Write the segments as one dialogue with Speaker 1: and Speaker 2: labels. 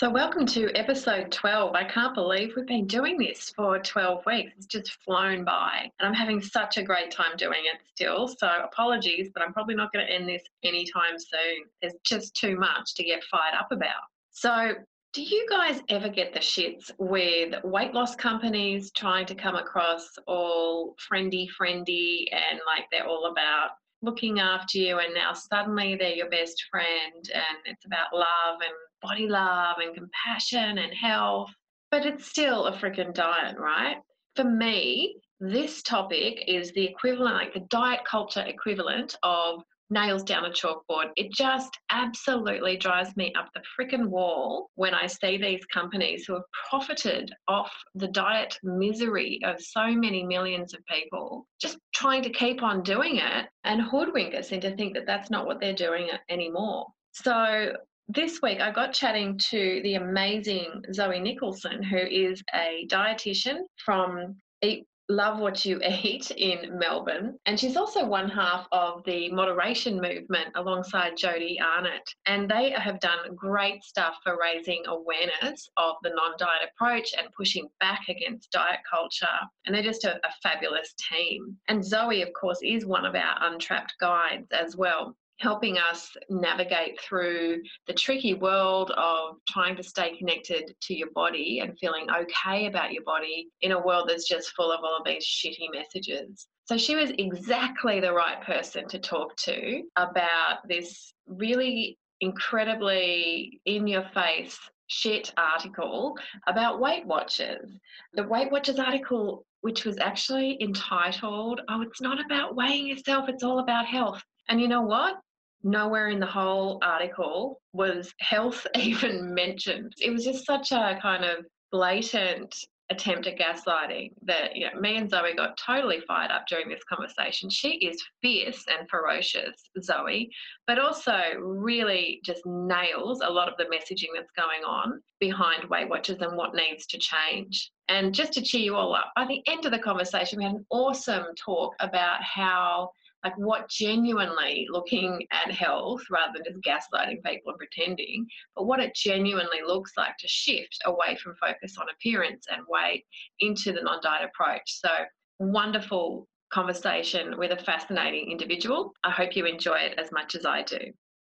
Speaker 1: So, welcome to episode 12. I can't believe we've been doing this for 12 weeks. It's just flown by, and I'm having such a great time doing it still. So, apologies, but I'm probably not going to end this anytime soon. There's just too much to get fired up about. So, do you guys ever get the shits with weight loss companies trying to come across all friendly, friendly, and like they're all about looking after you, and now suddenly they're your best friend, and it's about love and body love and compassion and health, but it's still a freaking diet, right? For me, this topic is the equivalent, like the diet culture equivalent of nails down a chalkboard. It just absolutely drives me up the freaking wall when I see these companies who have profited off the diet misery of so many millions of people, just trying to keep on doing it and hoodwink us into think that that's not what they're doing anymore. So this week I got chatting to the amazing Zoe Nicholson, who is a dietitian from Eat Love What You Eat in Melbourne. And she's also one half of the moderation movement alongside Jodie Arnott. And they have done great stuff for raising awareness of the non diet approach and pushing back against diet culture. And they're just a, a fabulous team. And Zoe, of course, is one of our untrapped guides as well helping us navigate through the tricky world of trying to stay connected to your body and feeling okay about your body in a world that's just full of all of these shitty messages. So she was exactly the right person to talk to about this really incredibly in your face shit article about Weight Watchers. The Weight Watchers article, which was actually entitled, Oh, it's not about weighing yourself, it's all about health. And you know what? Nowhere in the whole article was health even mentioned. It was just such a kind of blatant attempt at gaslighting that you know, me and Zoe got totally fired up during this conversation. She is fierce and ferocious, Zoe, but also really just nails a lot of the messaging that's going on behind Weight Watchers and what needs to change. And just to cheer you all up, by the end of the conversation, we had an awesome talk about how like what genuinely looking at health rather than just gaslighting people and pretending, but what it genuinely looks like to shift away from focus on appearance and weight into the non diet approach. So, wonderful conversation with a fascinating individual. I hope you enjoy it as much as I do.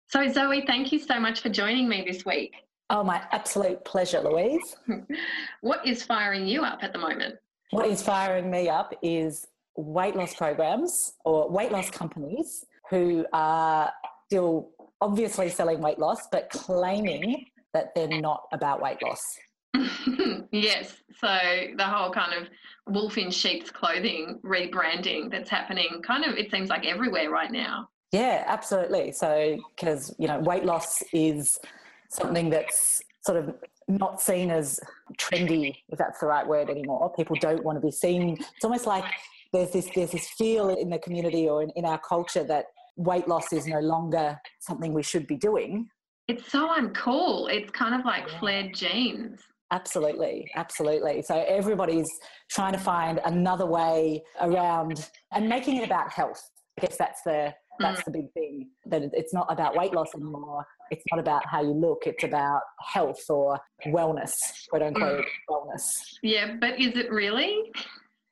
Speaker 1: So, Zoe, thank you so much for joining me this week.
Speaker 2: Oh, my absolute pleasure, Louise.
Speaker 1: what is firing you up at the moment?
Speaker 2: What is firing me up is weight loss programs or weight loss companies who are still obviously selling weight loss, but claiming that they're not about weight loss.
Speaker 1: yes. So the whole kind of wolf in sheep's clothing rebranding that's happening kind of, it seems like everywhere right now.
Speaker 2: Yeah, absolutely. So, because, you know, weight loss is something that's sort of not seen as trendy, if that's the right word anymore. People don't want to be seen. It's almost like there's this there's this feel in the community or in, in our culture that weight loss is no longer something we should be doing.
Speaker 1: It's so uncool. It's kind of like yeah. flared jeans.
Speaker 2: Absolutely, absolutely. So everybody's trying to find another way around and making it about health. I guess that's the that's mm. the big thing. That it's not about weight loss anymore. It's not about how you look. It's about health or wellness, quote unquote mm. wellness.
Speaker 1: Yeah, but is it really?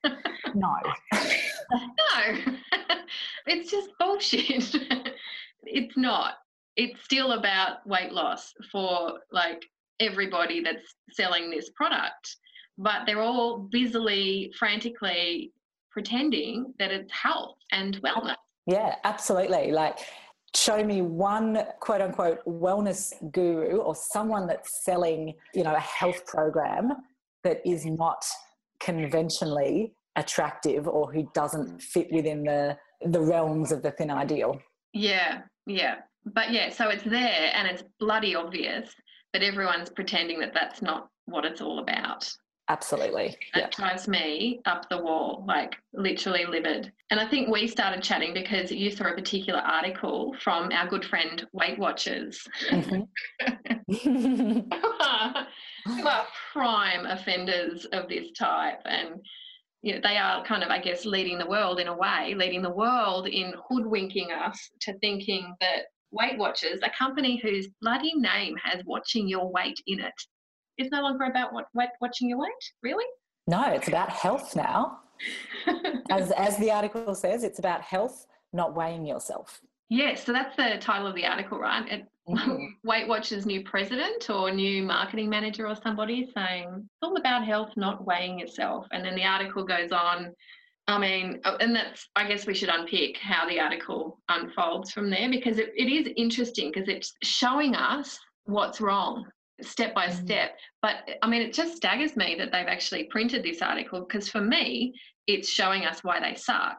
Speaker 2: No.
Speaker 1: no. it's just bullshit. it's not. It's still about weight loss for like everybody that's selling this product. But they're all busily, frantically pretending that it's health and wellness.
Speaker 2: Yeah, absolutely. Like, show me one quote unquote wellness guru or someone that's selling, you know, a health program that is not conventionally attractive or who doesn't mm. fit within the the realms of the thin ideal.
Speaker 1: Yeah, yeah. But yeah, so it's there and it's bloody obvious, but everyone's pretending that that's not what it's all about.
Speaker 2: Absolutely.
Speaker 1: That
Speaker 2: Yeah.
Speaker 1: drives me up the wall, like literally livid. And I think we started chatting because you saw a particular article from our good friend Weight Watchers,
Speaker 2: Mhm.
Speaker 1: who are prime offenders of this type. And you know, they are kind of, I guess, leading the world in a way, leading the world in hoodwinking us to thinking that Weight Watchers, a company whose bloody name has watching your weight in it, is no longer about what, weight, watching your weight. Really?
Speaker 2: no, it's about health now. As, as the article says, it's about health, not weighing yourself.
Speaker 1: yes, so that's the title of the article, right? It,
Speaker 2: Mhm.
Speaker 1: Weight Watchers' new president or new marketing manager or somebody saying it's all about health, not weighing yourself. And then the article goes on. I mean, oh, and that's, I guess we should unpick how the article unfolds from there because it, it is interesting because it's showing us what's wrong step by
Speaker 2: Mm.
Speaker 1: step. But I mean, it just staggers me that they've actually printed this article because for me, it's showing us why they suck.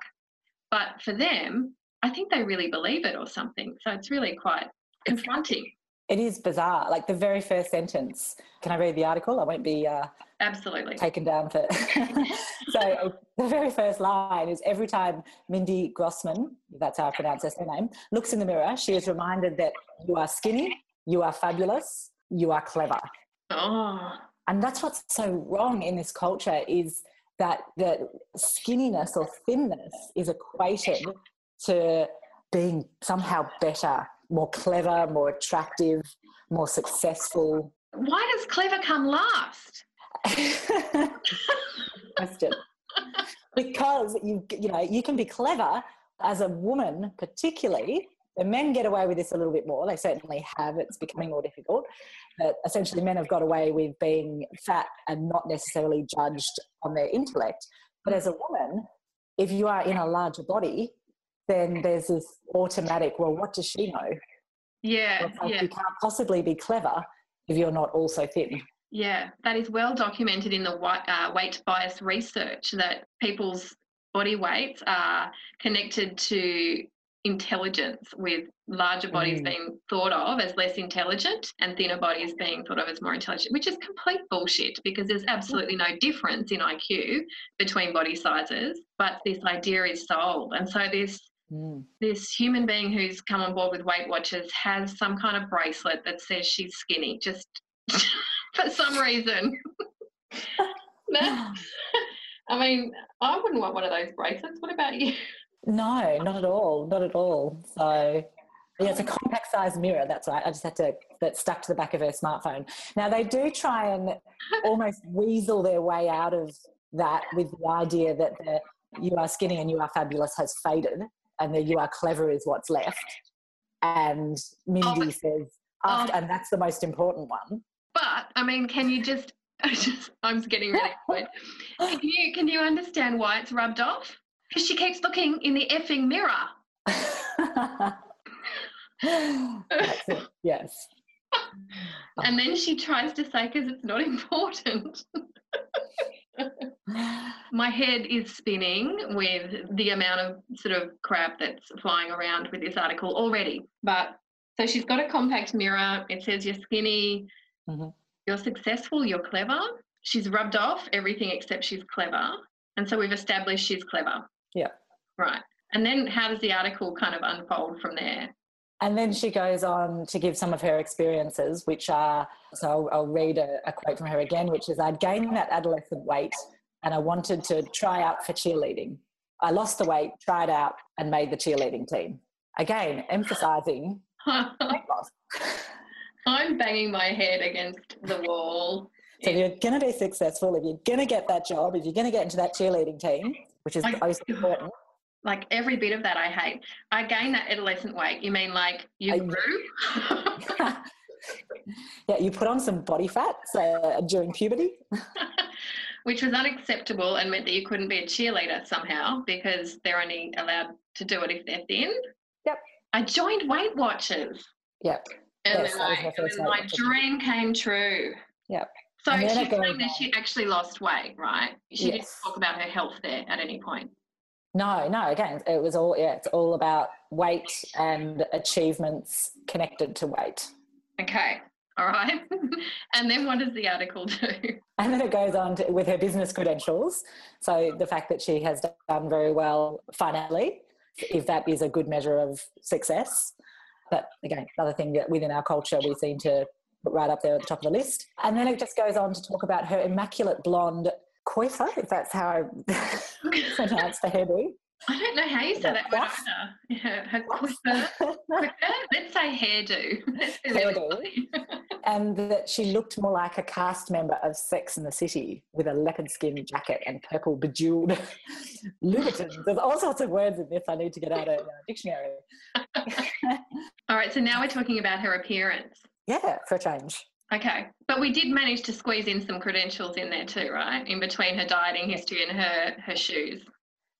Speaker 1: But for them, I think they really believe it or something. So it's really quite confronting.
Speaker 2: It is bizarre. Like the very first sentence. Can I read the article? I won't be uh,
Speaker 1: Absolutely.
Speaker 2: taken down for. so the very first line is every time Mindy Grossman, that's how I pronounce her name, looks in the mirror, she is reminded that you are skinny, you are fabulous, you are clever.
Speaker 1: Oh,
Speaker 2: And that's what's so wrong in this culture is that the skinniness or thinness is equated to being somehow better, more clever, more attractive, more successful.
Speaker 1: why does clever come last?
Speaker 2: Question. Because you you know you can be clever as a woman, particularly. The men get away with this a little bit more. They certainly have. It's becoming more difficult. But essentially, men have got away with being fat and not necessarily judged on their intellect. But as a woman, if you are in a larger body, then there's this automatic. Well, what does she know?
Speaker 1: Yeah,
Speaker 2: like
Speaker 1: yeah,
Speaker 2: You can't possibly be clever if you're not also thin.
Speaker 1: yeah. That is well documented in the uh, weight bias research that people's body weights are connected to intelligence, with larger bodies
Speaker 2: Mm.
Speaker 1: being thought of as less intelligent and thinner bodies being thought of as more intelligent, which is complete bullshit because there's absolutely no difference in IQ between body sizes. But this idea is sold. And so this
Speaker 2: Mm.
Speaker 1: this human being who's come on board with Weight Watchers has some kind of bracelet that says she's skinny, just for some reason. I mean, I wouldn't want one of those bracelets. What about you?
Speaker 2: No, not at all. Not at all. So, yeah, it's a compact size mirror. That's right. I just had to, that stuck to the back of her smartphone. Now, they do try and almost weasel their way out of that with the idea that the you are skinny and you are fabulous has faded and the you are clever is what's left. And Mindy oh,
Speaker 1: but-
Speaker 2: says, after, and that's the most important one.
Speaker 1: But I mean, can you just? I just I'm getting really annoyed. Can you can you understand why it's rubbed off? Because she keeps looking in the effing mirror.
Speaker 2: That's it. Yes.
Speaker 1: And then she tries to say because it's not important. My head is spinning with the amount of sort of crap that's flying around with this article already. But so she's got a compact mirror. It says you're skinny,
Speaker 2: Mhm.
Speaker 1: you're successful, you're clever. She's rubbed off everything except she's clever. And so we've established she's clever.
Speaker 2: Yeah.
Speaker 1: Right. And then how does the article kind of unfold from there?
Speaker 2: And then she goes on to give some of her experiences, which are so I'll, I'll read a, a quote from her again, which is I'd gained that adolescent weight and I wanted to try out for cheerleading. I lost the weight, tried out, and made the cheerleading team. Again, emphasizing.
Speaker 1: I'm banging my head against the wall.
Speaker 2: So if you're going to be successful, if you're going to get that job, if you're going to get into that cheerleading team, which is
Speaker 1: Like-
Speaker 2: most important,
Speaker 1: Like every bit of that I hate. I gained that adolescent weight. You mean like you
Speaker 2: I-
Speaker 1: grew?
Speaker 2: yeah, you put on some body fat uh, during puberty.
Speaker 1: Which was unacceptable and meant that you couldn't be a cheerleader somehow because they're only allowed to do it if they're thin.
Speaker 2: Yep.
Speaker 1: I joined Weight Watchers.
Speaker 2: Yep.
Speaker 1: And
Speaker 2: Yes,
Speaker 1: then, I, and then my dream came true.
Speaker 2: Yep.
Speaker 1: So she's saying that she actually lost weight, right? She didn't talk about her health there at any point.
Speaker 2: No, no, again, it was all, yeah, it's all about weight and achievements connected to weight.
Speaker 1: Okay. All right. and then what does the article do?
Speaker 2: And then it goes on to, with her business credentials. So the fact that she has done very well financially, if that is a good measure of success. But again, another thing that within our culture we seem to right up there at the top of the list. And then it just goes on to talk about her immaculate blonde coiffure, if that's how I pronounce the hairdo.
Speaker 1: I don't know how you say that word either. Her, her let's say hairdo.
Speaker 2: hairdo. and that she looked more like a cast member of Sex and the City with a leopard skin jacket and purple bejeweled Louboutins. There's all sorts of words in this I need to get out of the dictionary.
Speaker 1: all right, so now we're talking about her appearance.
Speaker 2: Yeah, for a change.
Speaker 1: Okay, but we did manage to squeeze in some credentials in there too, right? In between her dieting history and her her shoes.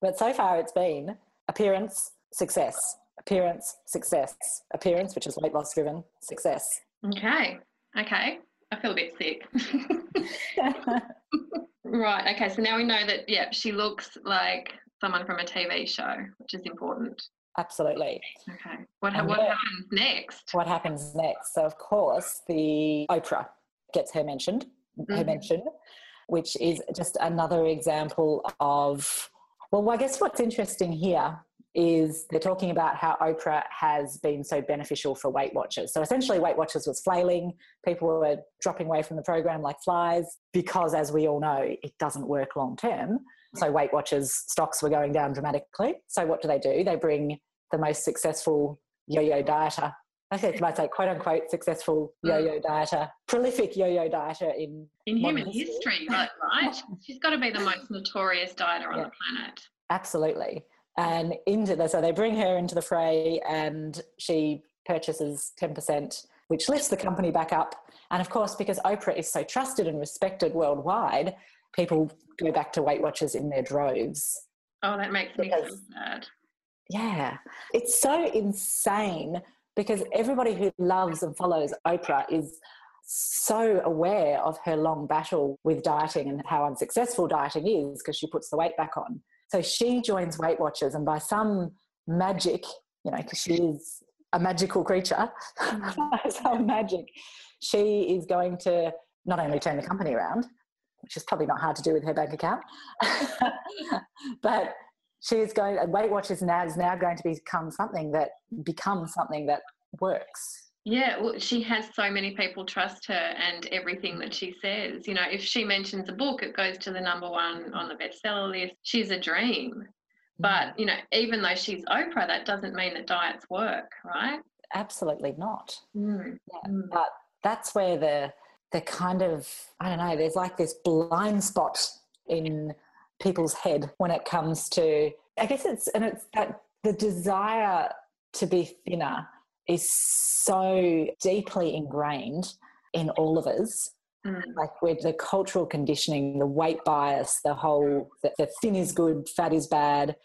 Speaker 2: But so far it's been appearance, success, appearance, success, appearance, which is weight loss driven, success.
Speaker 1: Okay, okay. I feel a bit sick. right, okay, so now we know that, yeah, she looks like someone from a TV show, which is important.
Speaker 2: Absolutely.
Speaker 1: Okay. What, ha- what happens next?
Speaker 2: What happens next? So, of course, the Oprah gets her mentioned, mm-hmm. her mention, which is just another example of well, I guess what's interesting here is they're talking about how Oprah has been so beneficial for Weight Watchers. So essentially, Weight Watchers was flailing. People were dropping away from the program like flies because, as we all know, it doesn't work long term. So Weight Watchers stocks were going down dramatically. So what do they do? They bring the most successful yo-yo dieter. I think might say quote unquote successful mm. yo-yo dieter, prolific yo-yo dieter in
Speaker 1: in human history? Right. She's got to be the most notorious dieter on yeah. the planet.
Speaker 2: Absolutely. And into the, so they bring her into the fray, and she purchases ten percent, which lifts the company back up. And of course, because Oprah is so trusted and respected worldwide, people go back to Weight Watchers in their droves.
Speaker 1: Oh, that makes me so sad.
Speaker 2: Yeah, it's so insane because everybody who loves and follows Oprah is so aware of her long battle with dieting and how unsuccessful dieting is because she puts the weight back on. So she joins Weight Watchers, and by some magic, you know, because she is a magical creature, mm. some magic, she is going to not only turn the company around, which is probably not hard to do with her bank account, but she's going weight watchers now is now going to become something that becomes something that works
Speaker 1: yeah well she has so many people trust her and everything that she says you know if she mentions a book it goes to the number one on the bestseller list she's a dream mm. but you know even though she's oprah that doesn't mean that diets work right
Speaker 2: absolutely not
Speaker 1: mm.
Speaker 2: Yeah. Mm. but that's where the the kind of i don't know there's like this blind spot in people's head when it comes to i guess it's and it's that the desire to be thinner is so deeply ingrained in all of us mm. like with the cultural conditioning the weight bias the whole the, the thin is good fat is bad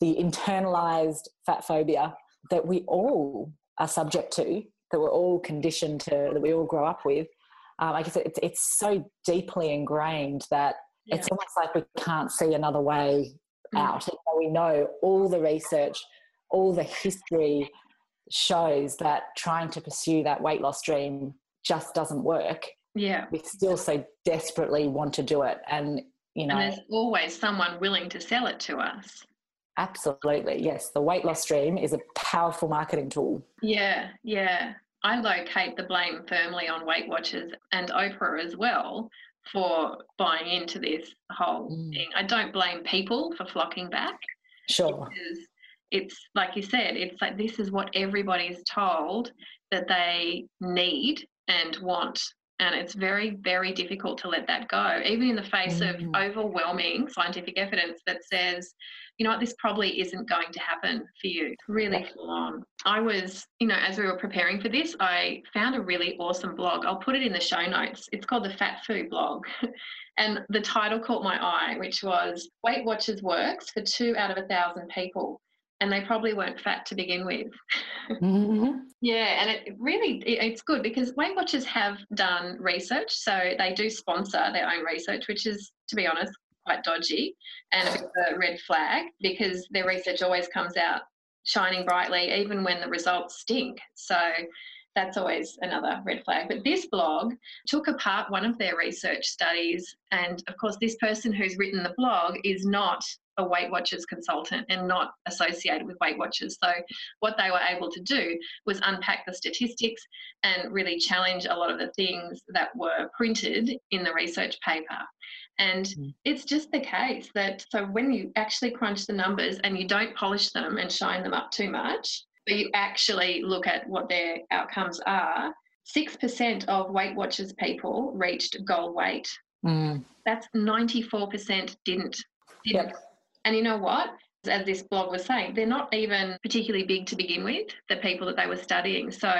Speaker 2: the internalized fat phobia that we all are subject to that we're all conditioned to that we all grow up with um, i guess it's, it's so deeply ingrained that yeah. it's almost like we can't see another way mm. out. We know all the research, all the history shows that trying to pursue that weight loss dream just doesn't work.
Speaker 1: Yeah.
Speaker 2: We still so desperately want to do it. And, you know.
Speaker 1: And there's always someone willing to sell it to us.
Speaker 2: Absolutely. Yes. The weight loss dream is a powerful marketing tool.
Speaker 1: Yeah. Yeah. I locate the blame firmly on Weight Watchers and Oprah as well for buying into this whole mm. thing. I don't blame people for flocking back.
Speaker 2: Sure.
Speaker 1: Because it's like you said, it's like this is what everybody is told that they need and want. And it's very, very difficult to let that go, even in the face mm. of overwhelming scientific evidence that says you know what, this probably isn't going to happen for you. Really full on. I was, you know, as we were preparing for this, I found a really awesome blog. I'll put it in the show notes. It's called the Fat Food Blog. and the title caught my eye, which was Weight Watchers Works for Two Out of a Thousand People. And they probably weren't fat to begin with.
Speaker 2: mm-hmm.
Speaker 1: Yeah, and it really it's good because Weight Watchers have done research, so they do sponsor their own research, which is, to be honest, quite dodgy and a bit of a red flag because their research always comes out shining brightly even when the results stink. So that's always another red flag. But this blog took apart one of their research studies. And of course, this person who's written the blog is not a Weight Watchers consultant and not associated with Weight Watchers. So, what they were able to do was unpack the statistics and really challenge a lot of the things that were printed in the research paper. And mm. it's just the case that so when you actually crunch the numbers and you don't polish them and shine them up too much, but you actually look at what their outcomes are, 6% of Weight Watchers people reached goal weight. Mm. That's 94% didn't. didn't. Yep. And you know what? As this blog was saying, they're not even particularly big to begin with, the people that they were studying. So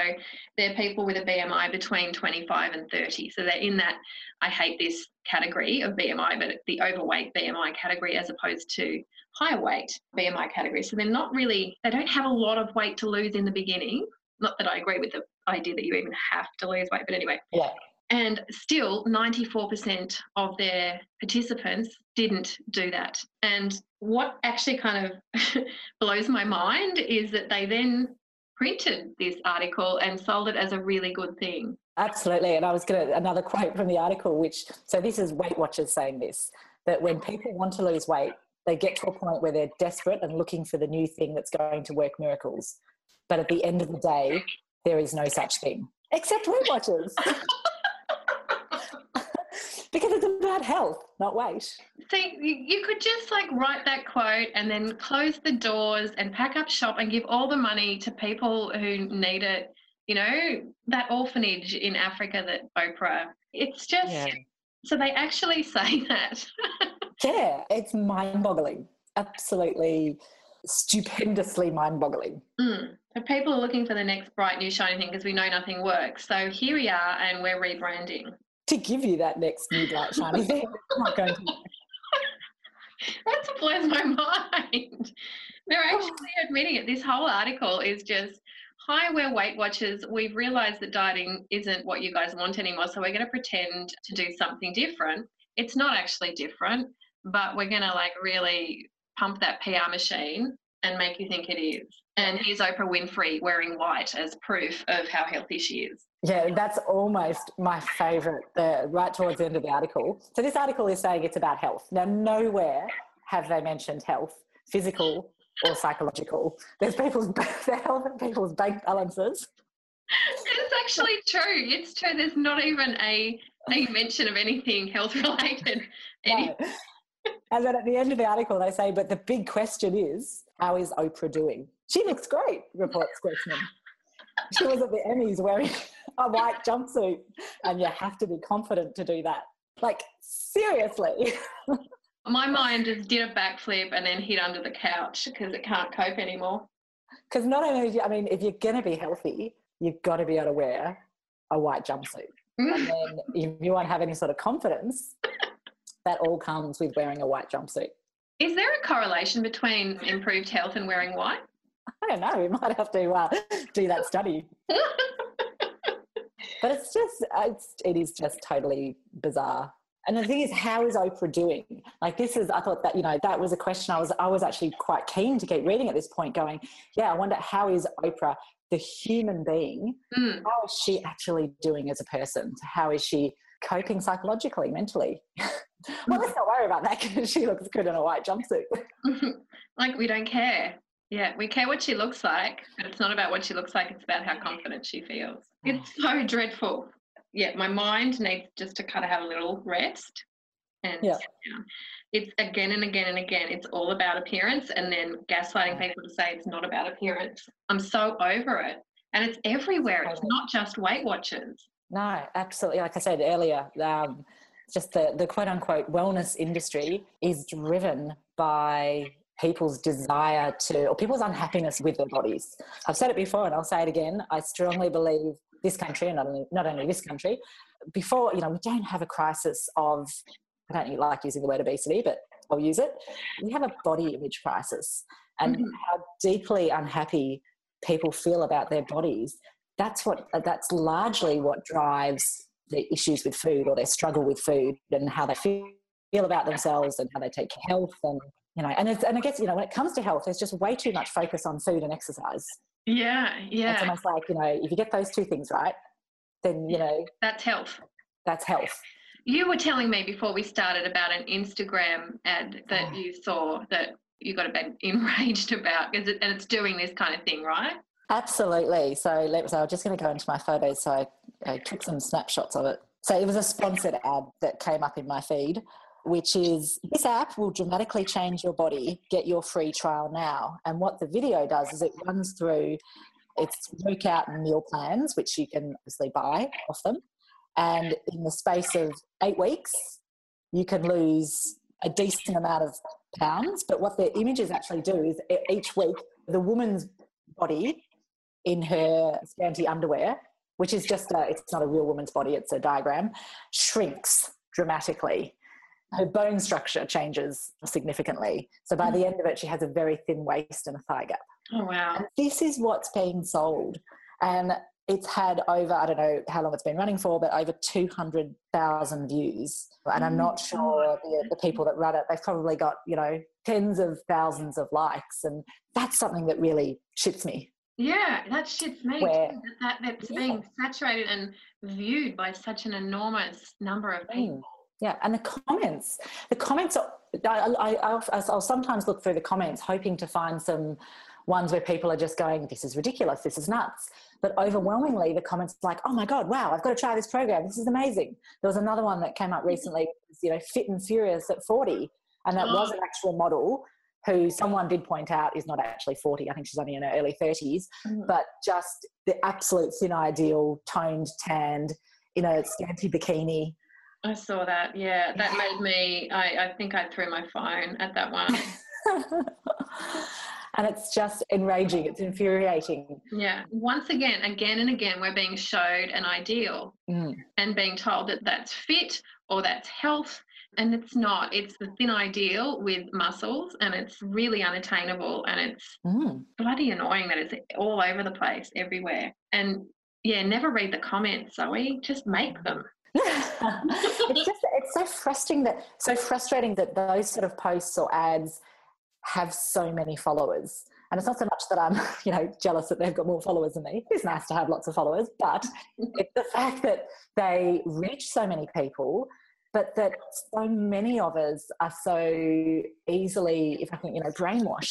Speaker 1: they're people with a BMI between 25 and 30. So they're in that, I hate this category of BMI, but the overweight BMI category as opposed to higher weight BMI category. So they're not really, they don't have a lot of weight to lose in the beginning. Not that I agree with the idea that you even have to lose weight, but anyway.
Speaker 2: Yeah.
Speaker 1: And still, 94% of their participants didn't do that. And what actually kind of blows my mind is that they then printed this article and sold it as a really good thing.
Speaker 2: Absolutely. And I was going to, another quote from the article, which, so this is Weight Watchers saying this, that when people want to lose weight, they get to a point where they're desperate and looking for the new thing that's going to work miracles. But at the end of the day, there is no such thing, except Weight Watchers. because it's about health, not weight.
Speaker 1: So you could just like write that quote and then close the doors and pack up shop and give all the money to people who need it. You know, that orphanage in Africa that Oprah, it's just, yeah. so they actually say that.
Speaker 2: yeah, it's mind boggling. Absolutely stupendously mind boggling.
Speaker 1: Mm. So people are looking for the next bright new shiny thing because we know nothing works. So here we are and we're rebranding
Speaker 2: to give you that next new bright shiny thing. I'm not going to.
Speaker 1: That blows my mind. They're oh. actually admitting it. This whole article is just hi, we're Weight Watchers. We've realized that dieting isn't what you guys want anymore, so we're going to pretend to do something different. It's not actually different, but we're going to like really pump that PR machine and make you think it is. And here's Oprah Winfrey wearing white as proof of how healthy she is.
Speaker 2: Yeah, that's almost my favourite, the, right towards the end of the article. So, this article is saying it's about health. Now, nowhere have they mentioned health, physical or psychological. There's people's, the health of people's bank balances.
Speaker 1: It's actually true. It's true. There's not even a, a mention of anything health related. No.
Speaker 2: And then at the end of the article, they say, but the big question is, how is Oprah doing? She looks great, reports Grossman. She was at the Emmys wearing a white jumpsuit, and you have to be confident to do that. Like, seriously.
Speaker 1: My mind just did a backflip and then hid under the couch because it can't cope anymore.
Speaker 2: Because not only, I mean, if you're going to be healthy, you've got to be able to wear a white jumpsuit. and then if you want to have any sort of confidence, that all comes with wearing a white jumpsuit.
Speaker 1: Is there a correlation between improved health and wearing white?
Speaker 2: I don't know. We might have to uh, do that study. but it's just, it's, it is just totally bizarre. And the thing is, how is Oprah doing? Like this is, I thought that you know that was a question I was I was actually quite keen to keep reading at this point. Going, yeah, I wonder how is Oprah, the human being, mm. how is she actually doing as a person? How is she coping psychologically, mentally? well, let's not worry about that because she looks good in a white jumpsuit.
Speaker 1: like we don't care. Yeah, we care what she looks like, but it's not about what she looks like, it's about how confident she feels. It's so dreadful. Yeah, my mind needs just to kind of have a little rest. And yeah. it's again and again and again, it's all about appearance and then gaslighting people to say it's not about appearance. I'm so over it. And it's everywhere. It's not just Weight Watchers.
Speaker 2: No, absolutely. Like I said earlier, um, just the, the quote unquote wellness industry is driven by people's desire to, or people's unhappiness with their bodies. I've said it before and I'll say it again. I strongly believe this country, and not only, not only this country, before, you know, we don't have a crisis of, I don't like using the word obesity, but I'll use it. We have a body image crisis. And mm-hmm. how deeply unhappy people feel about their bodies, that's what, that's largely what drives the issues with food or their struggle with food and how they feel about themselves and how they take health and you know and it's, and I guess you know when it comes to health there's just way too much focus on food and exercise
Speaker 1: Yeah, yeah.
Speaker 2: It's almost like, you know, if you get those two things right, then, you know,
Speaker 1: That's health.
Speaker 2: that's health.
Speaker 1: You were telling me before we started about an Instagram ad that
Speaker 2: Oh.
Speaker 1: you saw that you got a bit enraged about, it, and it's doing this kind of thing, right?
Speaker 2: Absolutely. So let so I'm just going to go into my photos. So I, I took some snapshots of it. So it was a sponsored ad that came up in my feed, which is this app will dramatically change your body. Get your free trial now. And what the video does is it runs through its workout and meal plans, which you can obviously buy off them. And in the space of eight weeks, you can lose a decent amount of pounds. But what the images actually do is each week, the woman's body in her scanty underwear, which is just a, it's not a real woman's body, it's a diagram, shrinks dramatically. Her bone structure changes significantly. So by the end of it, she has a very thin waist and a thigh gap.
Speaker 1: Oh, wow.
Speaker 2: And this is what's being sold. And it's had over, I don't know how long it's been running for, but over 200,000 views. And I'm not sure the, the people that run it, they've probably got, you know, tens of thousands of likes. And that's something that really shits me.
Speaker 1: Yeah, that shit's me.
Speaker 2: Where-
Speaker 1: that, that that's
Speaker 2: Yeah.
Speaker 1: being saturated and viewed by such an enormous number of people.
Speaker 2: Mm. Yeah, and the comments, the comments, are, I, I, I'll, I'll sometimes look through the comments hoping to find some ones where people are just going, this is ridiculous, this is nuts. But overwhelmingly, the comments are like, oh my God, wow, I've got to try this program. This is amazing. There was another one that came up recently, you know, fit and furious at 40. And that was an actual model who someone did point out is not actually 40. I think she's only in her early 30s,
Speaker 1: Mhm.
Speaker 2: but just the absolute thin ideal, toned, tanned, in a scanty bikini.
Speaker 1: I saw that. Yeah, that made me. I, I think I threw my phone at that one.
Speaker 2: and it's just enraging. It's infuriating.
Speaker 1: yeah. Once again, again and again, we're being showed an ideal
Speaker 2: Mm.
Speaker 1: and being told that that's fit or that's health. And it's not. It's the thin ideal with muscles, and it's really unattainable. And it's
Speaker 2: Mm.
Speaker 1: bloody annoying that it's all over the place, everywhere. And yeah, never read the comments, Zoe. Just make them.
Speaker 2: it's just it's so frustrating that so frustrating that those sort of posts or ads have so many followers. And it's not so much that I'm, you know, jealous that they've got more followers than me. It's nice to have lots of followers, but it's the fact that they reach so many people, but that so many of us are so easily, if I can, you know, brainwashed.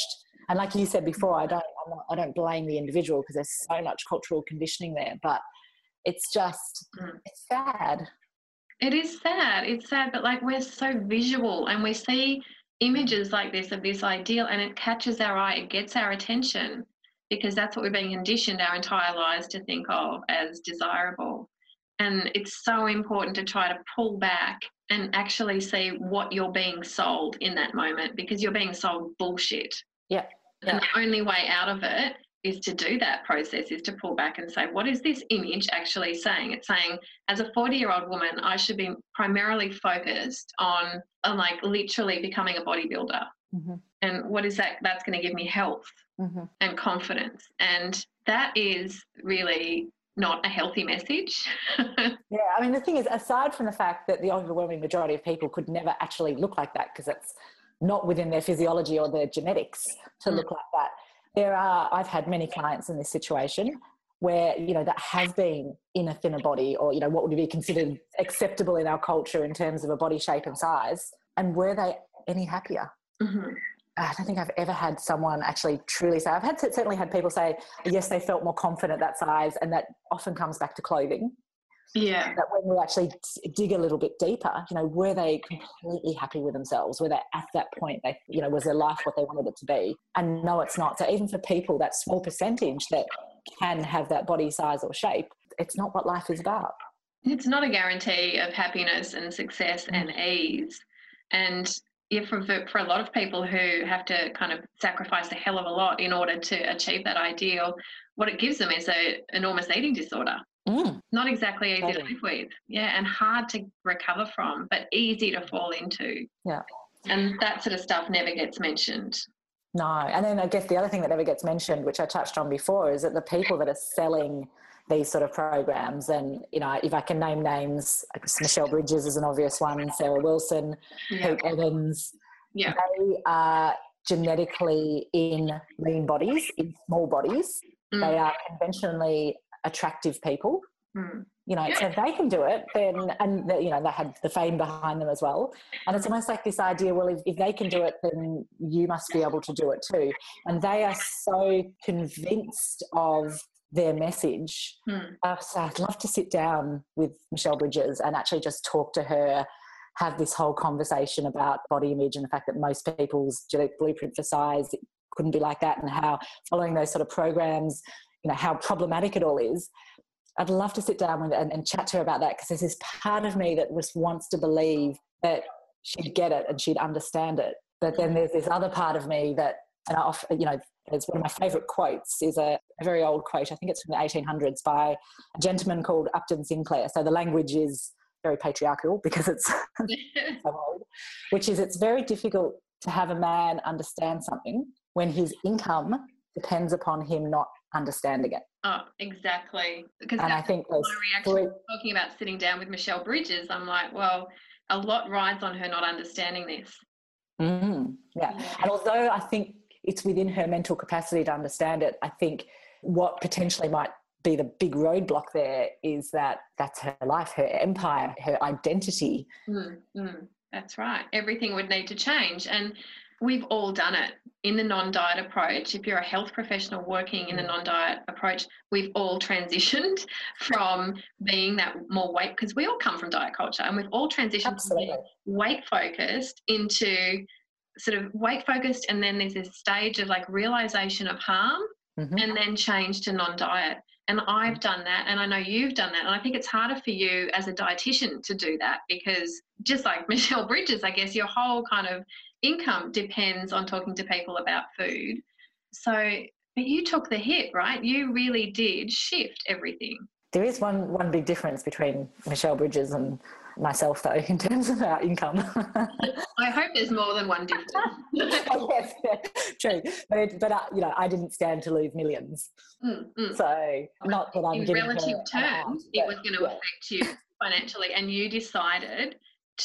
Speaker 2: And like you said before, I don't, I'm not, I don't blame the individual because there's so much cultural conditioning there, but it's just,
Speaker 1: Mm.
Speaker 2: it's sad.
Speaker 1: It is sad. It's sad, but like we're so visual and we see images like this of this ideal and it catches our eye, it gets our attention because that's what we're being conditioned our entire lives to think of as desirable. And it's so important to try to pull back and actually see what you're being sold in that moment because you're being sold bullshit.
Speaker 2: Yeah.
Speaker 1: And the only way out of it is to do that process is to pull back and say, what is this image actually saying? It's saying, as a 40 year old woman, I should be primarily focused on, on like literally becoming a bodybuilder.
Speaker 2: Mm-hmm.
Speaker 1: And what is that? That's going to give me health
Speaker 2: Mm-hmm.
Speaker 1: and confidence. And that is really not a healthy message.
Speaker 2: Yeah, I mean, the thing is, aside from the fact that the overwhelming majority of people could never actually look like that because it's not within their physiology or their genetics to
Speaker 1: Mm.
Speaker 2: look like that, there are, I've had many clients in this situation where, you know, that has been in a thinner body or, you know, what would be considered acceptable in our culture in terms of a body shape and size. And were they any happier?
Speaker 1: Mhm.
Speaker 2: I don't think I've ever had someone actually truly say, I've had certainly had people say, yes, they felt more confident that size. And that often comes back to clothing
Speaker 1: Yeah.
Speaker 2: that when we actually dig a little bit deeper, you know, were they completely happy with themselves? Were they at that point? They, you know, was their life what they wanted it to be? And no, it's not. So even for people, that small percentage that can have that body size or shape, it's not what life is about.
Speaker 1: It's not a guarantee of happiness and success and mm. ease. And yeah, for, for a lot of people who have to kind of sacrifice a hell of a lot in order to achieve that ideal, what it gives them is a enormous eating disorder.
Speaker 2: Mm.
Speaker 1: Not exactly easy to live with, yeah, and hard to recover from, but easy to fall into.
Speaker 2: Yeah.
Speaker 1: And that sort of stuff never gets mentioned.
Speaker 2: No. And then I guess the other thing that never gets mentioned, which I touched on before, is that the people that are selling these sort of programs, and you know, if I can name names, Michelle Bridges is an obvious one, Sarah Wilson,
Speaker 1: Yeah.
Speaker 2: Pete Evans,
Speaker 1: Yeah.
Speaker 2: they are genetically in lean bodies, in small bodies, Mm. They are conventionally attractive people.
Speaker 1: Mm.
Speaker 2: You know, yeah. so if they can do it, then and you know they had the fame behind them as well. And it's almost like this idea: well, if, if they can do it, then you must be able to do it too. And they are so convinced of their message.
Speaker 1: Hmm.
Speaker 2: Uh, so I'd love to sit down with Michelle Bridges and actually just talk to her, have this whole conversation about body image and the fact that most people's genetic blueprint for size couldn't be like that, and how following those sort of programs, you know, how problematic it all is. I'd love to sit down with and, and chat to her about that because there's this part of me that just wants to believe that she'd get it and she'd understand it. But then there's this other part of me that, and I, often, you know, it's one of my favourite quotes is a, a, very old quote. I think it's from the 1800s by a gentleman called Upton Sinclair. So the language is very patriarchal because it's so old, which is it's very difficult to have a man understand something when his income depends upon him not understanding it.
Speaker 1: Oh, exactly. Because
Speaker 2: and I think
Speaker 1: my reaction three, talking about sitting down with Michelle Bridges, I'm like, well, a lot rides on her not understanding this.
Speaker 2: Mm, yeah. yeah. And although I think it's within her mental capacity to understand it. I think what potentially might be the big roadblock there is that that's her life, her empire, her identity.
Speaker 1: Mm, mm, that's right. Everything would need to change. And we've all done it in the non diet approach. If you're a health professional working in the mm. non diet approach, we've all transitioned from being that more weight, because we all come from diet culture and we've all transitioned
Speaker 2: Absolutely.
Speaker 1: from weight focused into sort of weight focused and then there's this stage of like realization of harm
Speaker 2: mm-hmm.
Speaker 1: and then change to non-diet and i've mm. done that and i know you've done that and i think it's harder for you as a dietitian to do that because just like michelle bridges i guess your whole kind of income depends on talking to people about food so but you took the hit right you really did shift everything
Speaker 2: there is one one big difference between michelle bridges and myself though in terms of our income.
Speaker 1: I hope there's more than one difference.
Speaker 2: yes, true. But, but uh, you know, I didn't stand to lose millions.
Speaker 1: Mm, mm.
Speaker 2: So not that I'm
Speaker 1: in relative terms, it was going to yeah. affect you financially, and you decided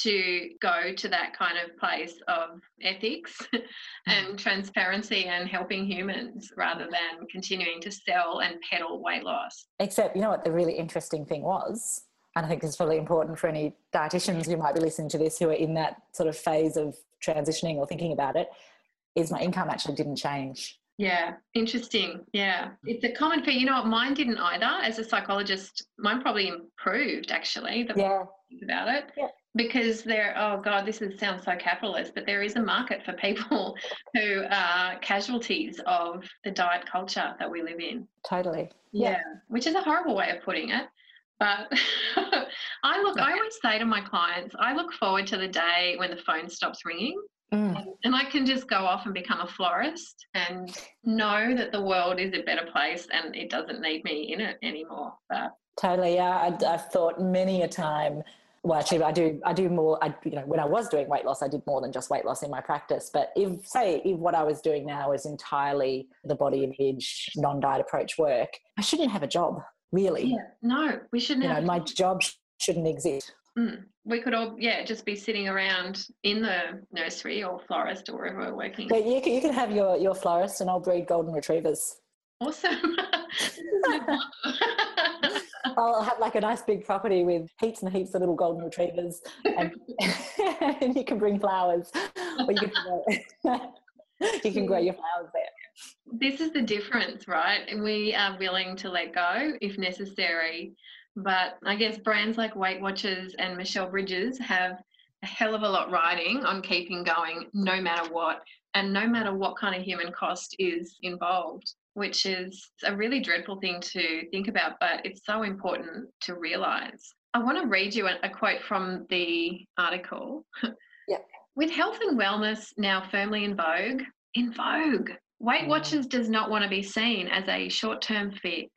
Speaker 1: to go to that kind of place of ethics and mm. transparency and helping humans rather than continuing to sell and peddle weight loss.
Speaker 2: Except, you know what the really interesting thing was? and I think it's probably important for any dietitians who might be listening to this who are in that sort of phase of transitioning or thinking about it, is my income actually didn't change.
Speaker 1: Yeah, interesting. Yeah, it's a common fear. You know what? Mine didn't either. As a psychologist, mine probably improved actually. The
Speaker 2: yeah.
Speaker 1: about it.
Speaker 2: Yeah.
Speaker 1: Because there, oh God, this is, sounds so capitalist, but there is a market for people who are casualties of the diet culture that we live in.
Speaker 2: Totally.
Speaker 1: Yeah, yeah. which is a horrible way of putting it. But I look, I always say to my clients, I look forward to the day when the phone stops ringing
Speaker 2: mm.
Speaker 1: and, and, I can just go off and become a florist and know that the world is a better place and it doesn't need me in it anymore. But
Speaker 2: totally, yeah, I, I've thought many a time. Well, actually, I do. I do more. I, you know, when I was doing weight loss, I did more than just weight loss in my practice. But if, say, if what I was doing now is entirely the body image, non-diet approach work, I shouldn't have a job really.
Speaker 1: Yeah. No, we shouldn't.
Speaker 2: You know, my job shouldn't exist.
Speaker 1: Mm. We could all, yeah, just be sitting around in the nursery or florist or wherever we're working.
Speaker 2: But you can, you can have your, your florist and I'll breed golden retrievers.
Speaker 1: Awesome.
Speaker 2: I'll have like a nice big property with heaps and heaps of little golden retrievers, and, and you can bring flowers, or you can, you can grow your flowers there
Speaker 1: this is the difference, right? We are willing to let go if necessary. But I guess brands like Weight Watchers and Michelle Bridges have a hell of a lot riding on keeping going no matter what, and no matter what kind of human cost is involved, which is a really dreadful thing to think about, but it's so important to realize. I want to read you a, a quote from the article.
Speaker 2: Yeah.
Speaker 1: With health and wellness now firmly in vogue, in vogue, Weight mm. Watchers does not want to be seen as a short term fix.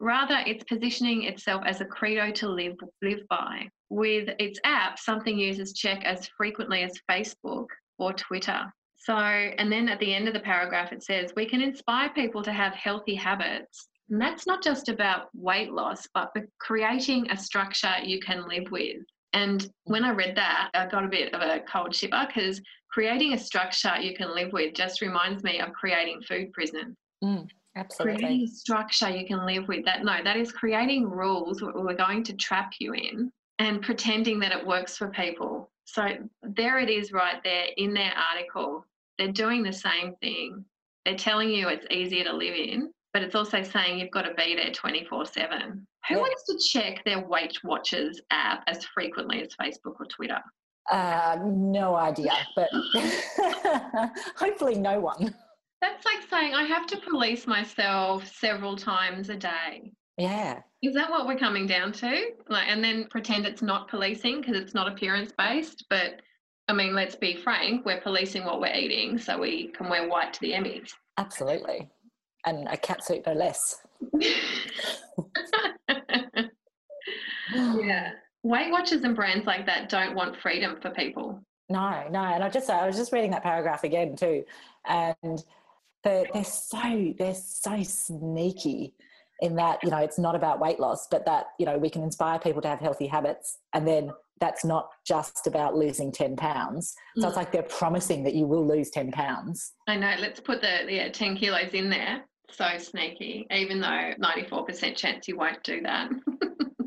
Speaker 1: Rather, it's positioning itself as a credo to live, live by. With its app, something users check as frequently as Facebook or Twitter. So, and then at the end of the paragraph, it says, We can inspire people to have healthy habits. And that's not just about weight loss, but creating a structure you can live with. And when I read that, I got a bit of a cold shiver because creating a structure you can live with just reminds me of creating food prison.
Speaker 2: Mm. Absolutely.
Speaker 1: creating a structure you can live with. That no, that is creating rules we're going to trap you in and pretending that it works for people. So there it is right there in their article. They're doing the same thing. They're telling you it's easier to live in, but it's also saying you've got to be there 24 7. Who
Speaker 2: Yeah.
Speaker 1: wants to check their Weight Watchers app as frequently as Facebook or Twitter?
Speaker 2: Uh, no idea, but hopefully no one.
Speaker 1: That's like saying I have to police myself several times a day.
Speaker 2: Yeah,
Speaker 1: Is that what we're coming down to? Like, and then pretend it's not policing because it's not appearance based. But I mean, let's be frank, we're policing what we're eating so we can wear white to the Emmys.
Speaker 2: absolutely. And a cat suit, no less.
Speaker 1: yeah. Weight Watchers and brands like that don't want freedom for people.
Speaker 2: No, no, and I just I was just reading that paragraph again too, and they're, they're so they're so sneaky in that you know it's not about weight loss, but that you know we can inspire people to have healthy habits, and then that's not just about losing ten pounds. So it's
Speaker 1: Mm.
Speaker 2: like they're promising that you will lose ten pounds.
Speaker 1: I know, let's put the yeah, 10 kilos in there. So sneaky, even though 94% chance you won't do that.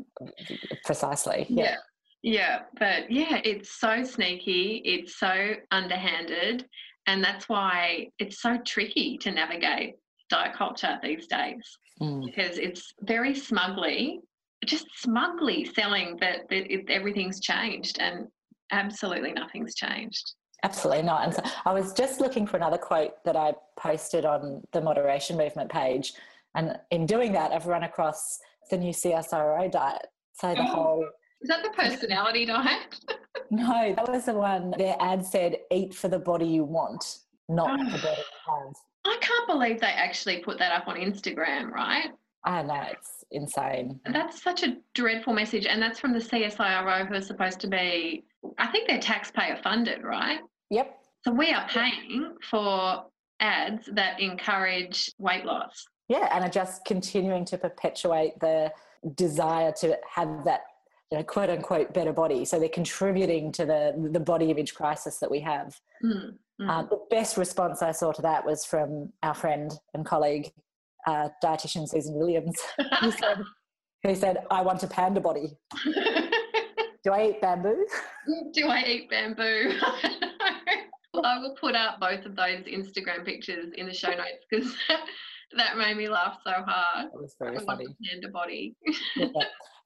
Speaker 2: Precisely.
Speaker 1: Yeah. Yeah, but yeah, it's so sneaky, it's so underhanded, and that's why it's so tricky to navigate diet culture these days
Speaker 2: Mm.
Speaker 1: because it's very smugly, just smugly selling that, that it, everything's changed and absolutely nothing's changed.
Speaker 2: Absolutely not. And so I was just looking for another quote that I posted on the Moderation Movement page. And in doing that, I've run across the new CSIRO diet. So the
Speaker 1: Oh.
Speaker 2: whole,
Speaker 1: Is that the personality diet?
Speaker 2: no, that was the one, their ad said, eat for the body you want, not
Speaker 1: Oh.
Speaker 2: the body you have.
Speaker 1: I can't believe they actually put that up on Instagram, right?
Speaker 2: I know, it's insane.
Speaker 1: That's such a dreadful message, and that's from the CSIRO, who are supposed to be, I think they're taxpayer funded, right?
Speaker 2: Yep.
Speaker 1: So we are paying for ads that encourage weight loss.
Speaker 2: Yeah. And are just continuing to perpetuate the desire to have that, you know, quote unquote, better body. So they're contributing to the, the body image crisis that we have.
Speaker 1: Mm, mm.
Speaker 2: Um, the best response I saw to that was from our friend and colleague, uh, dietitian Susan Williams, who said, who said, I want a panda body. Do I eat bamboo?
Speaker 1: Do I eat bamboo? I will put up both of those Instagram pictures in the show notes because that made me laugh so hard.
Speaker 2: That was
Speaker 1: I
Speaker 2: very
Speaker 1: want
Speaker 2: funny.
Speaker 1: a panda body.
Speaker 2: Yeah.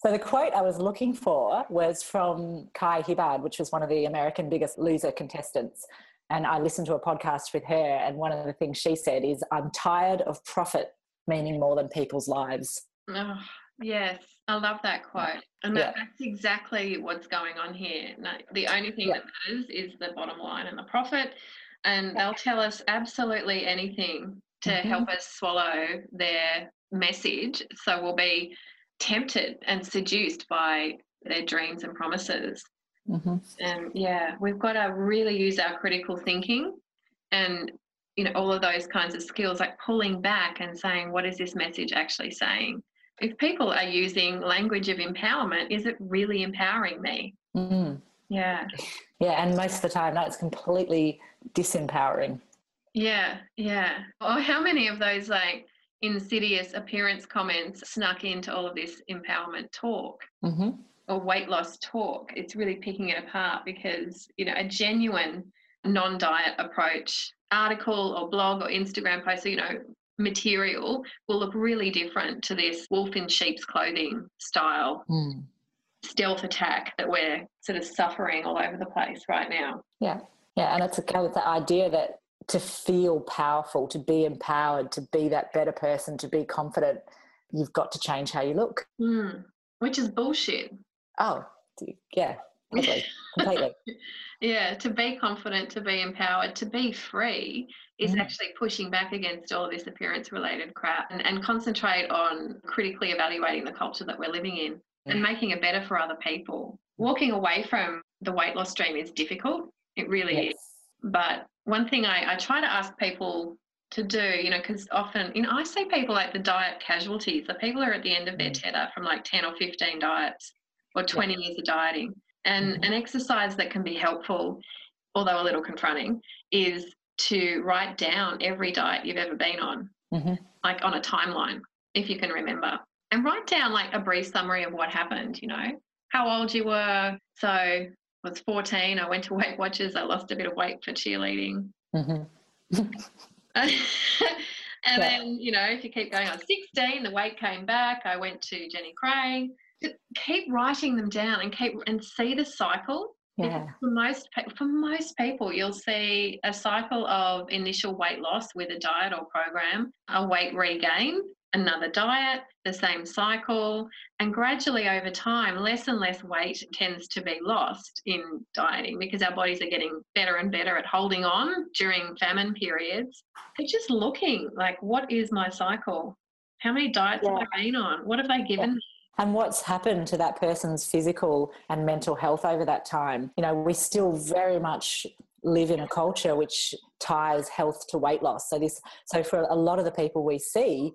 Speaker 2: So the quote I was looking for was from Kai Hibbard, which was one of the American Biggest Loser contestants. And I listened to a podcast with her, and one of the things she said is, I'm tired of profit meaning more than people's lives.
Speaker 1: Oh, yes, I love that quote. And
Speaker 2: Yeah.
Speaker 1: that, that's exactly what's going on here. No, the only thing
Speaker 2: Yeah.
Speaker 1: that matters is the bottom line and the profit. And they'll tell us absolutely anything to
Speaker 2: Mhm.
Speaker 1: help us swallow their message. So we'll be tempted and seduced by their dreams and promises.
Speaker 2: Mm-hmm.
Speaker 1: And yeah, we've got to really use our critical thinking and you know all of those kinds of skills like pulling back and saying what is this message actually saying? If people are using language of empowerment, is it really empowering me?
Speaker 2: Mm.
Speaker 1: Yeah.
Speaker 2: Yeah, and most of the time, that's completely disempowering.
Speaker 1: Yeah, yeah. Or how many of those like insidious appearance comments snuck into all of this empowerment talk?
Speaker 2: Mm-hmm.
Speaker 1: Or weight loss talk, it's really picking it apart because, you know, a genuine non diet approach, article or blog or Instagram post, you know, material will look really different to this wolf in sheep's clothing style
Speaker 2: Mm.
Speaker 1: stealth attack that we're sort of suffering all over the place right now.
Speaker 2: Yeah, yeah, and it's a kind of the idea that to feel powerful, to be empowered, to be that better person, to be confident, you've got to change how you look.
Speaker 1: Hmm. Which is bullshit.
Speaker 2: Oh, yeah, totally, completely.
Speaker 1: Yeah, to be confident, to be empowered, to be free is
Speaker 2: Mm.
Speaker 1: actually pushing back against all of this appearance related crap and, and concentrate on critically evaluating the culture that we're living in and
Speaker 2: Mm.
Speaker 1: making it better for other people. Walking away from the weight loss dream is difficult. It really is. But one thing I, I try to ask people to do, you know, because often, you know, I see people like the diet casualties, the people who are at the end of their
Speaker 2: Mm.
Speaker 1: tether from like 10 or 15 diets or 20 years of dieting. And
Speaker 2: Mhm.
Speaker 1: an exercise that can be helpful, although a little confronting, is to write down every diet you've ever been on
Speaker 2: Mhm.
Speaker 1: like on a timeline, if you can remember. And write down like a brief summary of what happened, you know, how old you were. So I was 14, I went to Weight Watchers, I lost a bit of weight for cheerleading.
Speaker 2: Mhm.
Speaker 1: and
Speaker 2: Yeah.
Speaker 1: then, you know, if you keep going on 16, the weight came back. I went to Jenny Craig. Keep writing them down and keep and see the cycle.
Speaker 2: Yeah.
Speaker 1: For most for most people, you'll see a cycle of initial weight loss with a diet or program, a weight regain, another diet, the same cycle, and gradually over time, less and less weight tends to be lost in dieting because our bodies are getting better and better at holding on during famine periods. They're just looking like, what is my cycle? How many diets have I been on? What have they given me?
Speaker 2: And what's happened to that person's physical and mental health over that time. You know, we still very much live in a culture which ties health to weight loss. So this so for a lot of the people we see,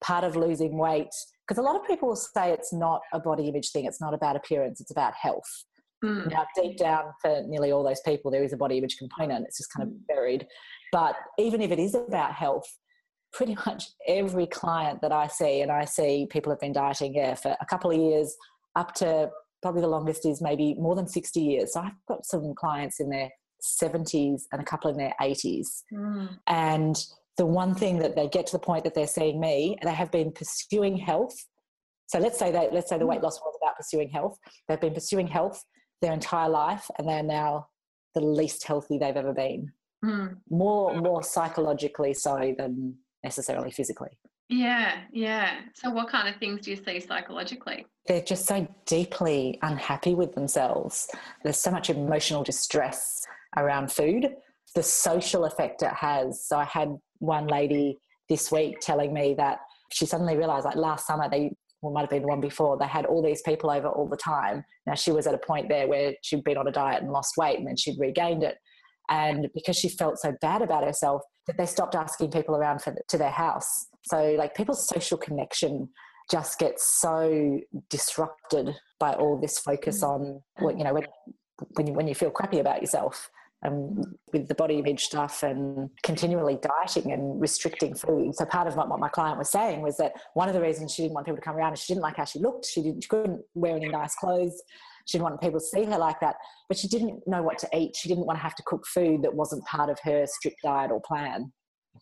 Speaker 2: part of losing weight because a lot of people will say it's not a body image thing, it's not about appearance, it's about health.
Speaker 1: Mm.
Speaker 2: Now, deep down for nearly all those people, there is a body image component. It's just kind of buried. But even if it is about health, pretty much every client that I see, and I see people have been dieting yeah, for a couple of years, up to probably the longest is maybe more than 60 years. So I've got some clients in their 70s and a couple in their 80s.
Speaker 1: Mm.
Speaker 2: And the one thing that they get to the point that they're seeing me, they have been pursuing health. So let's say that let's say the weight loss was about pursuing health. They've been pursuing health their entire life, and they're now the least healthy they've ever been.
Speaker 1: Mm.
Speaker 2: More more psychologically so than necessarily physically.
Speaker 1: Yeah, yeah. So, what kind of things do you see psychologically?
Speaker 2: They're just so deeply unhappy with themselves. There's so much emotional distress around food. The social effect it has. So I had one lady this week telling me that she suddenly realized, like last summer, they well, might have been the one before, they had all these people over all the time. Now she was at a point there where she'd been on a diet and lost weight, and then she'd regained it. And because she felt so bad about herself, they stopped asking people around for, to their house. So, like, people's social connection just gets so disrupted by all this focus mm. on what you know when when you, when you feel crappy about yourself and with the body image stuff and continually dieting and restricting food. So part of what, what my client was saying was that one of the reasons she didn't want people to come around is she didn't like how she looked. She didn't she couldn't wear any nice clothes. She didn't want people to see her like that. But she didn't know what to eat. She didn't want to have to cook food that wasn't part of her strict diet or plan.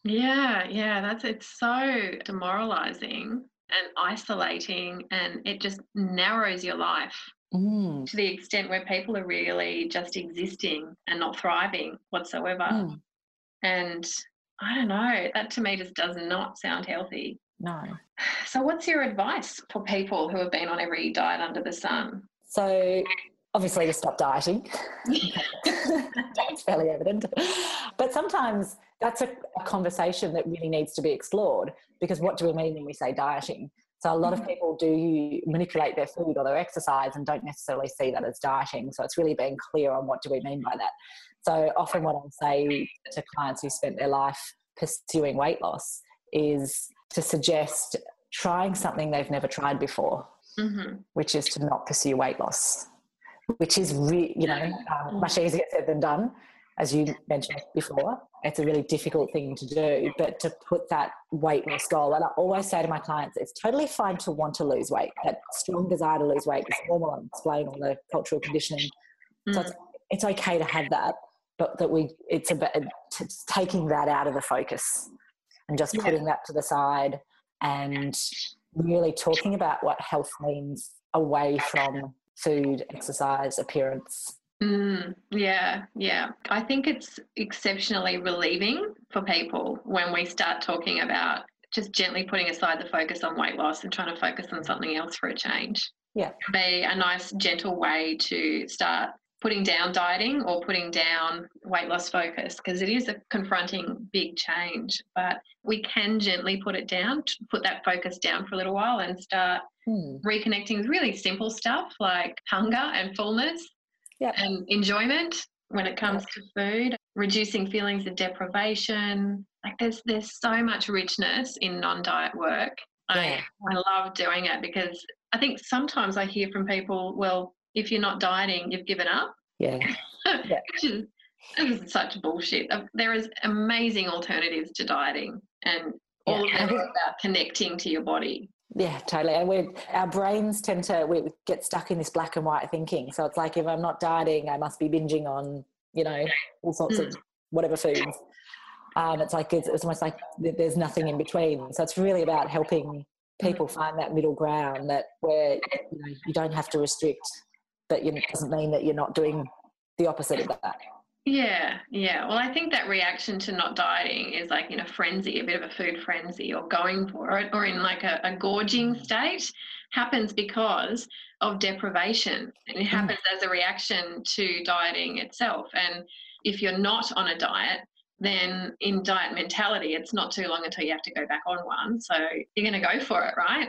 Speaker 1: Yeah, yeah. That's it's so demoralizing and isolating, and it just narrows your life
Speaker 2: Mm.
Speaker 1: to the extent where people are really just existing and not thriving whatsoever.
Speaker 2: Mm.
Speaker 1: And I don't know, that to me just does not sound healthy.
Speaker 2: No.
Speaker 1: So, what's your advice for people who have been on every diet under the sun?
Speaker 2: So obviously to stop dieting. That's fairly evident. But sometimes that's a, a conversation that really needs to be explored because what do we mean when we say dieting? So a lot of mm-hmm. people do manipulate their food or their exercise and don't necessarily see that as dieting. So it's really being clear on what do we mean by that. So often what I'll say to clients who spent their life pursuing weight loss is to suggest trying something they've never tried before
Speaker 1: Mm-hmm.
Speaker 2: which is to not pursue weight loss, which is re- you know um, much easier said than done, as you mentioned before. It's a really difficult thing to do, but to put that weight loss goal, and I always say to my clients, it's totally fine to want to lose weight. That strong desire to lose weight is normal and explain all the cultural conditioning. So it's, it's okay to have that, but that we it's about it's taking that out of the focus and just
Speaker 1: Yeah.
Speaker 2: putting that to the side and really talking about what health means away from food, exercise, appearance.
Speaker 1: Mm, yeah, yeah. I think it's exceptionally relieving for people when we start talking about just gently putting aside the focus on weight loss and trying to focus on something else for a change.
Speaker 2: Yeah.
Speaker 1: Be a nice, gentle way to start putting down dieting or putting down weight loss focus because it is a confronting big change. But we can gently put it down, put that focus down for a little while and start
Speaker 2: Hmm.
Speaker 1: reconnecting with really simple stuff like hunger and fullness
Speaker 2: Yeah.
Speaker 1: and enjoyment when it comes to food, reducing feelings of deprivation. Like there's there's so much richness in non-diet work.
Speaker 2: Yeah.
Speaker 1: I, I love doing it because I think sometimes I hear from people, well, if you're not dieting, you've given up.
Speaker 2: Yeah. Yeah.
Speaker 1: Which is, is such bullshit. Uh, There is amazing alternatives to dieting and all of them are about connecting to your body.
Speaker 2: Yeah, totally. And we our brains tend to we get stuck in this black and white thinking. So it's like if I'm not dieting, I must be binging on, you know, all sorts mm. of whatever foods. Um, it's like it's, it's almost like there's nothing in between. So it's really about helping people find that middle ground that where you, know, you don't have to restrict, but it doesn't mean that you're not doing the opposite of that.
Speaker 1: Yeah, yeah. Well, I think that reaction to not dieting is like in a frenzy, a bit of a food frenzy, or going for it, or in like a, a gorging state, happens because of deprivation. And it mm. happens mm. as a reaction to dieting itself. And if you're not on a diet, then in diet mentality, it's not too long until you have to go back on one. So you're going to go for it, right?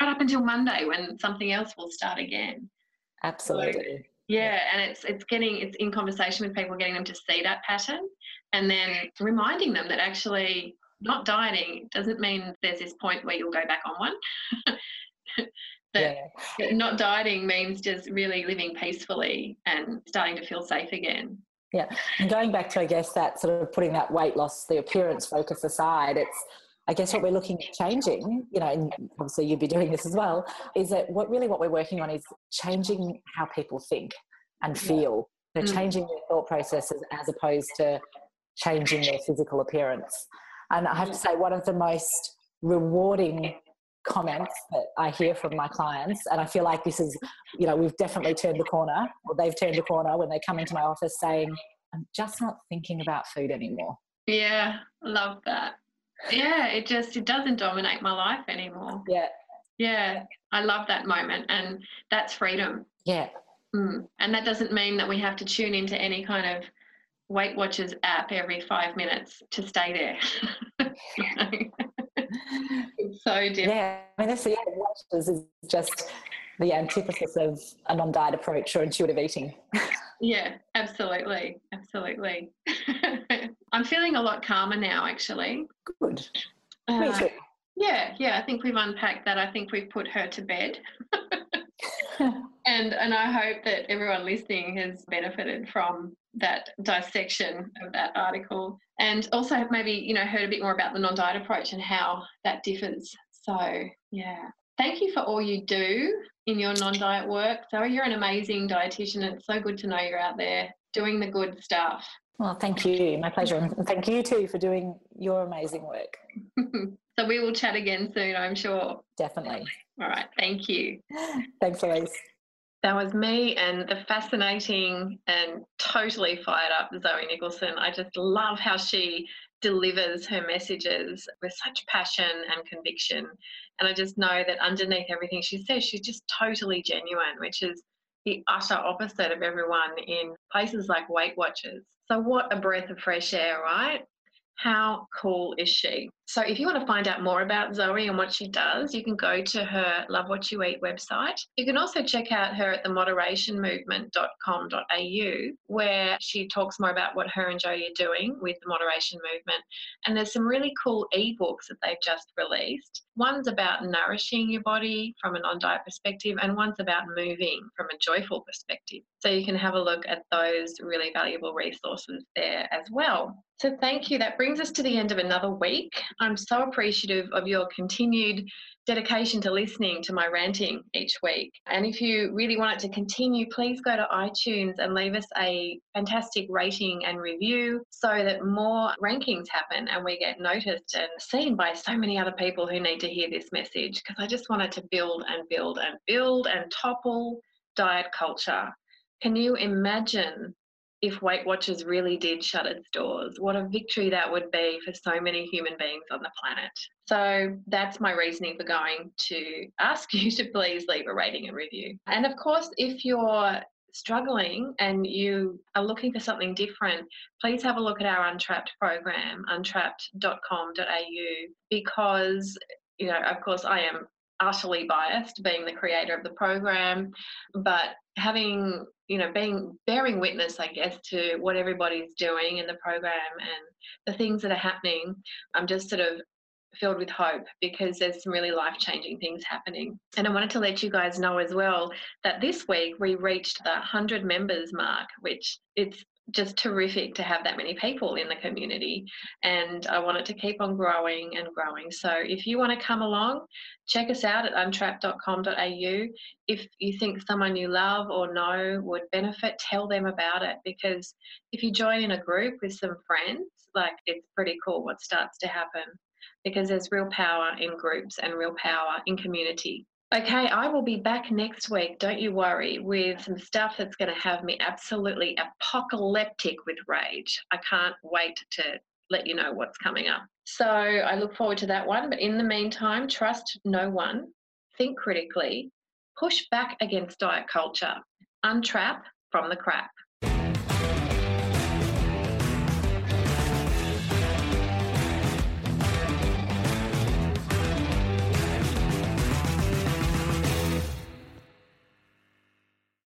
Speaker 1: Right up until Monday when something else will start again.
Speaker 2: Absolutely.
Speaker 1: So, yeah, and it's it's getting it's in conversation with people, getting them to see that pattern, and then reminding them that actually not dieting doesn't mean there's this point where you'll go back on one. that, yeah. not dieting means just really living peacefully and starting to feel safe again.
Speaker 2: Yeah, and going back to I guess that sort of putting that weight loss, the appearance focus aside, it's I guess what we're looking at changing, you know, and obviously you'd be doing this as well, is that what really what we're working on is changing how people think and feel. They're mm. changing their thought processes as opposed to changing their physical appearance. And I have to say, one of the most rewarding comments that I hear from my clients, and I feel like this is, you know, we've definitely turned the corner, or they've turned the corner when they come into my office saying, I'm just not thinking about food anymore.
Speaker 1: Yeah, love that. Yeah, it just it doesn't dominate my life anymore.
Speaker 2: Yeah.
Speaker 1: Yeah, I love that moment, and that's freedom.
Speaker 2: Yeah.
Speaker 1: Mm. And that doesn't mean that we have to tune into any kind of Weight Watchers app every five minutes to stay there. it's so different.
Speaker 2: Yeah, I mean, that's the yeah, Watchers is just the antithesis of a non-diet approach or intuitive eating.
Speaker 1: yeah, absolutely, absolutely. I'm feeling a lot calmer now, actually.
Speaker 2: Good. Uh, Me too.
Speaker 1: Yeah, yeah. I think we've unpacked that. I think we've put her to bed. and and I hope that everyone listening has benefited from that dissection of that article and also have maybe you know heard a bit more about the non-diet approach and how that differs so yeah thank you for all you do in your non-diet work so you're an amazing dietitian and it's so good to know you're out there doing the good stuff
Speaker 2: well thank you. My pleasure. And thank you too for doing your amazing work.
Speaker 1: So we will chat again soon i'm sure.
Speaker 2: Definitely.
Speaker 1: All right. Thank you.
Speaker 2: Thanks louise.
Speaker 1: That was me and the fascinating and totally fired up Zoe Nicholson. I just love how she delivers her messages with such passion and conviction. And I just know that underneath everything she says, she's just totally genuine, which is the utter opposite of everyone in places like Weight Watchers. So, what a breath of fresh air, right? How cool is she? So, if you want to find out more about Zoe and what she does, you can go to her Love What You Eat website. You can also check out her at themoderationmovement.com.au, where she talks more about what her and Jody are doing with the moderation movement. And there's some really cool ebooks that they've just released. One's about nourishing your body from a non diet perspective, and one's about moving from a joyful perspective. So, you can have a look at those really valuable resources there as well. So, thank you. That brings us to the end of another week. I'm so appreciative of your continued dedication to listening to my ranting each week. And if you really want it to continue, please go to iTunes and leave us a fantastic rating and review so that more rankings happen and we get noticed and seen by so many other people who need to hear this message. Because I just wanted to build and build and build and topple diet culture. Can you imagine if Weight Watchers really did shut its doors, what a victory that would be for so many human beings on the planet. So that's my reasoning for going to ask you to please leave a rating and review. And of course, if you're struggling and you are looking for something different, please have a look at our Untrapped program, untrapped.com.au, because, you know, of course, I am utterly biased being the creator of the program, but having you know being bearing witness i guess to what everybody's doing in the program and the things that are happening i'm just sort of filled with hope because there's some really life changing things happening. And I wanted to let you guys know as well that this week we reached the 100 members mark, which it's just terrific to have that many people in the community and I want it to keep on growing and growing. So if you want to come along, check us out at untrapped.com.au. If you think someone you love or know would benefit, tell them about it because if you join in a group with some friends, like it's pretty cool what starts to happen because there's real power in groups and real power in community. Okay, I will be back next week, don't you worry, with some stuff that's going to have me absolutely apocalyptic with rage. I can't wait to let you know what's coming up. So I look forward to that one. But in the meantime, trust no one, think critically, push back against diet culture, untrap from the crap.